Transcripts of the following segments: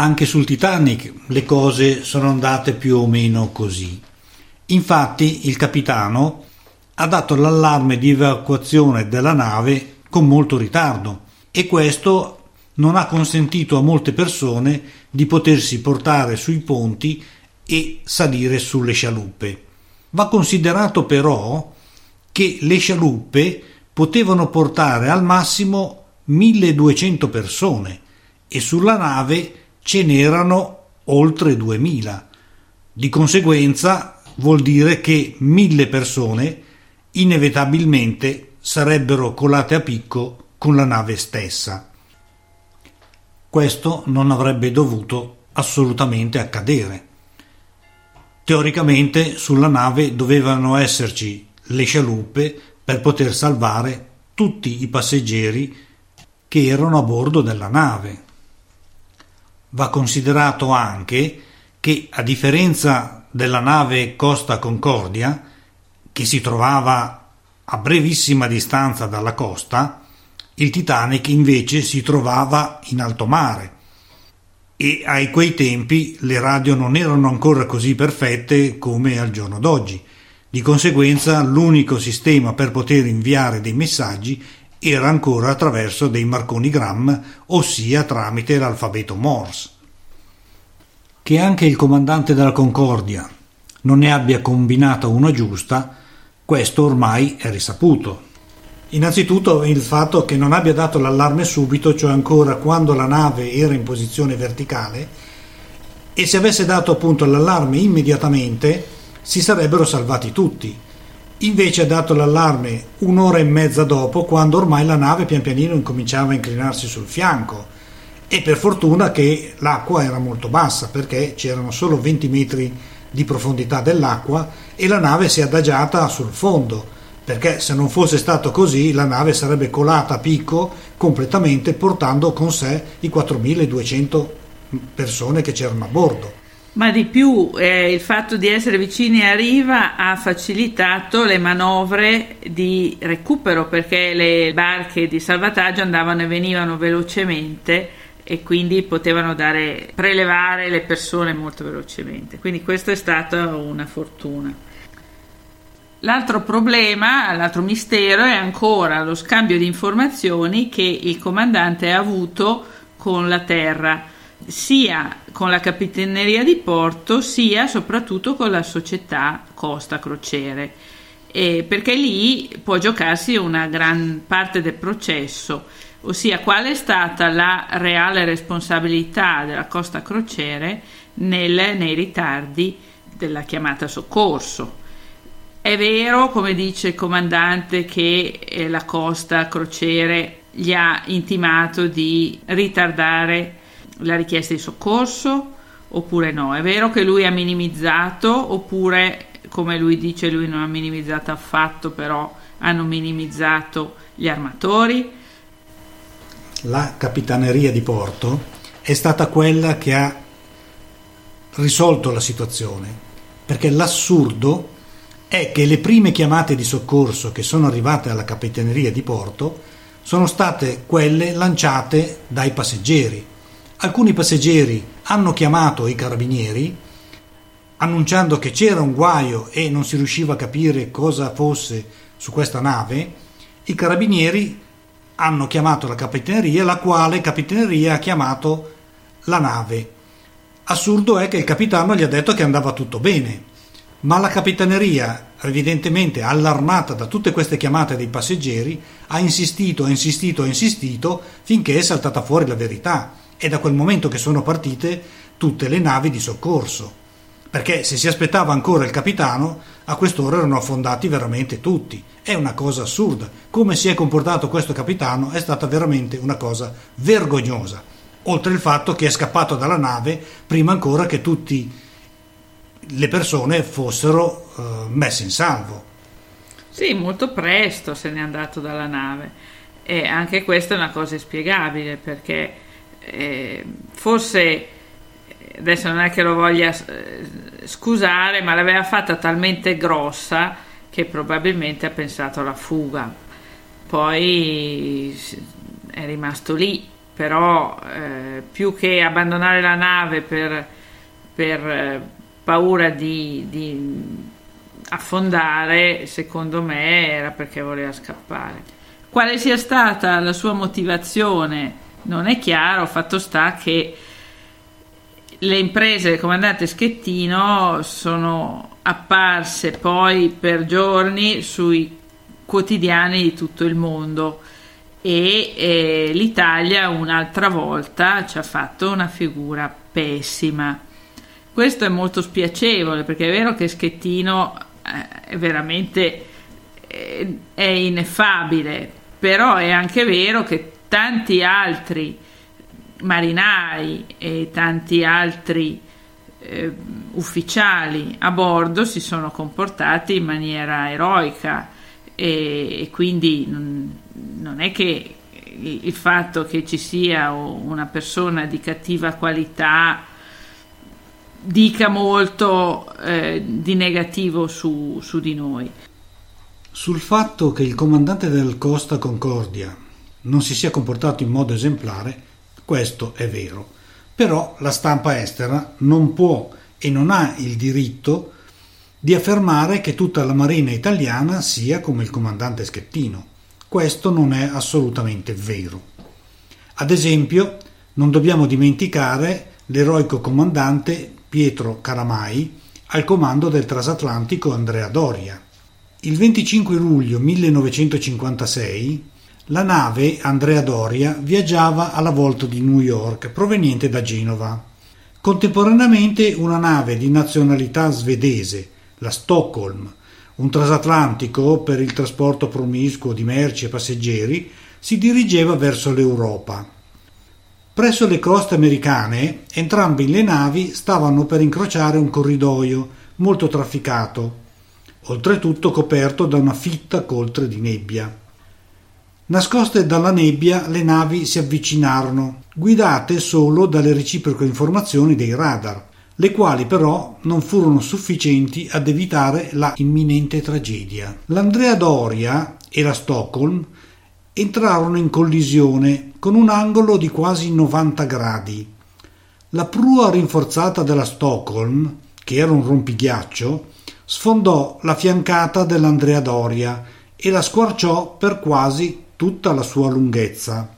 Anche sul Titanic le cose sono andate più o meno così. Infatti il capitano ha dato l'allarme di evacuazione della nave con molto ritardo e questo non ha consentito a molte persone di potersi portare sui ponti e salire sulle scialuppe. Va considerato però che le scialuppe potevano portare al massimo 1200 persone e sulla nave ce n'erano oltre 2000. Di conseguenza vuol dire che mille persone inevitabilmente sarebbero colate a picco con la nave stessa. Questo non avrebbe dovuto assolutamente accadere. Teoricamente sulla nave dovevano esserci le scialuppe per poter salvare tutti i passeggeri che erano a bordo della nave. Va considerato anche che, a differenza della nave Costa Concordia, che si trovava a brevissima distanza dalla costa, il Titanic invece si trovava in alto mare e a quei tempi le radio non erano ancora così perfette come al giorno d'oggi. Di conseguenza l'unico sistema per poter inviare dei messaggi era ancora attraverso dei marconi gram, ossia tramite l'alfabeto Morse. Che anche il comandante della Concordia non ne abbia combinata una giusta, questo ormai è risaputo. Innanzitutto il fatto che non abbia dato l'allarme subito, cioè ancora quando la nave era in posizione verticale, e se avesse dato appunto l'allarme immediatamente si sarebbero salvati tutti Invece ha dato l'allarme un'ora e mezza dopo, quando ormai la nave pian pianino incominciava a inclinarsi sul fianco. E per fortuna che l'acqua era molto bassa, perché c'erano solo 20 metri di profondità dell'acqua e la nave si è adagiata sul fondo, perché se non fosse stato così la nave sarebbe colata a picco completamente portando con sé i 4200 persone che c'erano a bordo. Ma di più eh, il fatto di essere vicini a riva ha facilitato le manovre di recupero perché le barche di salvataggio andavano e venivano velocemente e quindi potevano dare, prelevare le persone molto velocemente. Quindi questa è stata una fortuna. L'altro problema, l'altro mistero è ancora lo scambio di informazioni che il comandante ha avuto con la Terra sia con la Capitaneria di Porto sia soprattutto con la società Costa Crociere, eh, perché lì può giocarsi una gran parte del processo, ossia qual è stata la reale responsabilità della Costa Crociere nel, nei ritardi della chiamata soccorso. È vero, come dice il comandante, che eh, la Costa Crociere gli ha intimato di ritardare la richiesta di soccorso oppure no? È vero che lui ha minimizzato oppure come lui dice lui non ha minimizzato affatto però hanno minimizzato gli armatori? La capitaneria di Porto è stata quella che ha risolto la situazione perché l'assurdo è che le prime chiamate di soccorso che sono arrivate alla capitaneria di Porto sono state quelle lanciate dai passeggeri Alcuni passeggeri hanno chiamato i carabinieri annunciando che c'era un guaio e non si riusciva a capire cosa fosse su questa nave. I carabinieri hanno chiamato la capitaneria, la quale capitaneria ha chiamato la nave. Assurdo è che il capitano gli ha detto che andava tutto bene, ma la capitaneria, evidentemente allarmata da tutte queste chiamate dei passeggeri, ha insistito, ha insistito, ha insistito finché è saltata fuori la verità è da quel momento che sono partite tutte le navi di soccorso. Perché se si aspettava ancora il capitano, a quest'ora erano affondati veramente tutti. È una cosa assurda. Come si è comportato questo capitano è stata veramente una cosa vergognosa. Oltre il fatto che è scappato dalla nave prima ancora che tutte le persone fossero uh, messe in salvo. Sì, molto presto se n'è andato dalla nave. E anche questa è una cosa inspiegabile perché eh, forse adesso non è che lo voglia eh, scusare, ma l'aveva fatta talmente grossa che probabilmente ha pensato alla fuga. Poi è rimasto lì però eh, più che abbandonare la nave per, per eh, paura di, di affondare, secondo me era perché voleva scappare. Quale sia stata la sua motivazione non è chiaro, fatto sta che le imprese del comandante Schettino sono apparse poi per giorni sui quotidiani di tutto il mondo e eh, l'Italia un'altra volta ci ha fatto una figura pessima. Questo è molto spiacevole perché è vero che Schettino eh, è veramente eh, è ineffabile, però è anche vero che tanti altri marinai e tanti altri eh, ufficiali a bordo si sono comportati in maniera eroica e, e quindi non, non, è che il fatto che ci sia una persona di cattiva qualità dica molto eh, di negativo su, su di noi. Sul fatto che il comandante del Costa Concordia non si sia comportato in modo esemplare, questo è vero. Però la stampa estera non può e non ha il diritto di affermare che tutta la marina italiana sia come il comandante Schettino. Questo non è assolutamente vero. Ad esempio, non dobbiamo dimenticare l'eroico comandante Pietro Caramai al comando del transatlantico Andrea Doria. Il 25 luglio 1956 la nave Andrea Doria viaggiava alla volta di New York proveniente da Genova. Contemporaneamente una nave di nazionalità svedese, la Stockholm, un transatlantico per il trasporto promiscuo di merci e passeggeri, si dirigeva verso l'Europa. Presso le coste americane entrambe le navi stavano per incrociare un corridoio molto trafficato, oltretutto coperto da una fitta coltre di nebbia. Nascoste dalla nebbia, le navi si avvicinarono, guidate solo dalle reciproche informazioni dei radar, le quali però non furono sufficienti ad evitare la imminente tragedia. L'Andrea Doria e la Stockholm entrarono in collisione con un angolo di quasi 90 gradi. La prua rinforzata della Stockholm, che era un rompighiaccio, sfondò la fiancata dell'Andrea Doria e la squarciò per quasi tutta la sua lunghezza.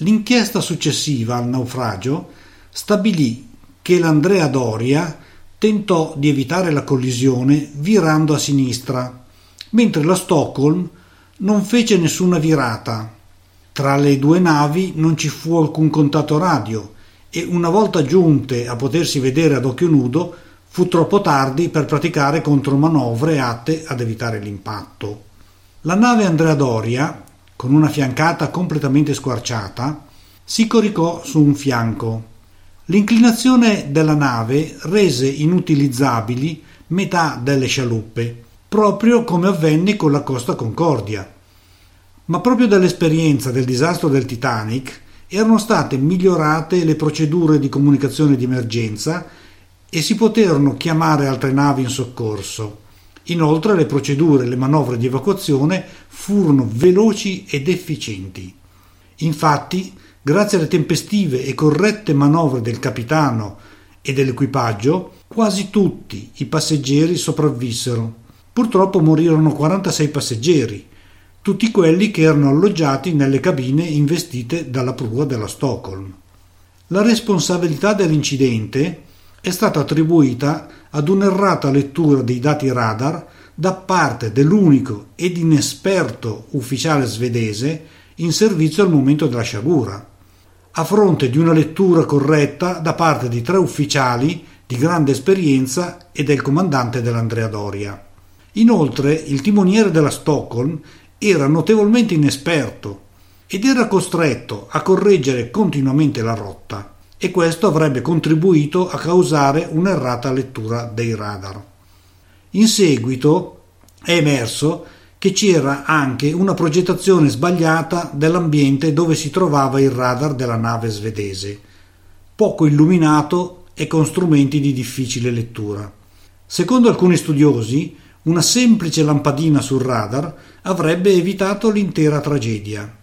L'inchiesta successiva al naufragio stabilì che l'Andrea Doria tentò di evitare la collisione virando a sinistra, mentre la Stockholm non fece nessuna virata. Tra le due navi non ci fu alcun contatto radio e una volta giunte a potersi vedere ad occhio nudo fu troppo tardi per praticare contromanovre atte ad evitare l'impatto. La nave Andrea Doria con una fiancata completamente squarciata, si coricò su un fianco. L'inclinazione della nave rese inutilizzabili metà delle scialuppe, proprio come avvenne con la Costa Concordia. Ma proprio dall'esperienza del disastro del Titanic erano state migliorate le procedure di comunicazione di emergenza e si poterono chiamare altre navi in soccorso. Inoltre le procedure e le manovre di evacuazione furono veloci ed efficienti. Infatti, grazie alle tempestive e corrette manovre del capitano e dell'equipaggio, quasi tutti i passeggeri sopravvissero. Purtroppo morirono 46 passeggeri, tutti quelli che erano alloggiati nelle cabine investite dalla prua della Stockholm. La responsabilità dell'incidente è stata attribuita ad un'errata lettura dei dati radar da parte dell'unico ed inesperto ufficiale svedese in servizio al momento della sciagura, a fronte di una lettura corretta da parte di tre ufficiali di grande esperienza e del comandante dell'Andrea Doria. Inoltre il timoniere della Stockholm era notevolmente inesperto ed era costretto a correggere continuamente la rotta e questo avrebbe contribuito a causare un'errata lettura dei radar. In seguito è emerso che c'era anche una progettazione sbagliata dell'ambiente dove si trovava il radar della nave svedese, poco illuminato e con strumenti di difficile lettura. Secondo alcuni studiosi, una semplice lampadina sul radar avrebbe evitato l'intera tragedia.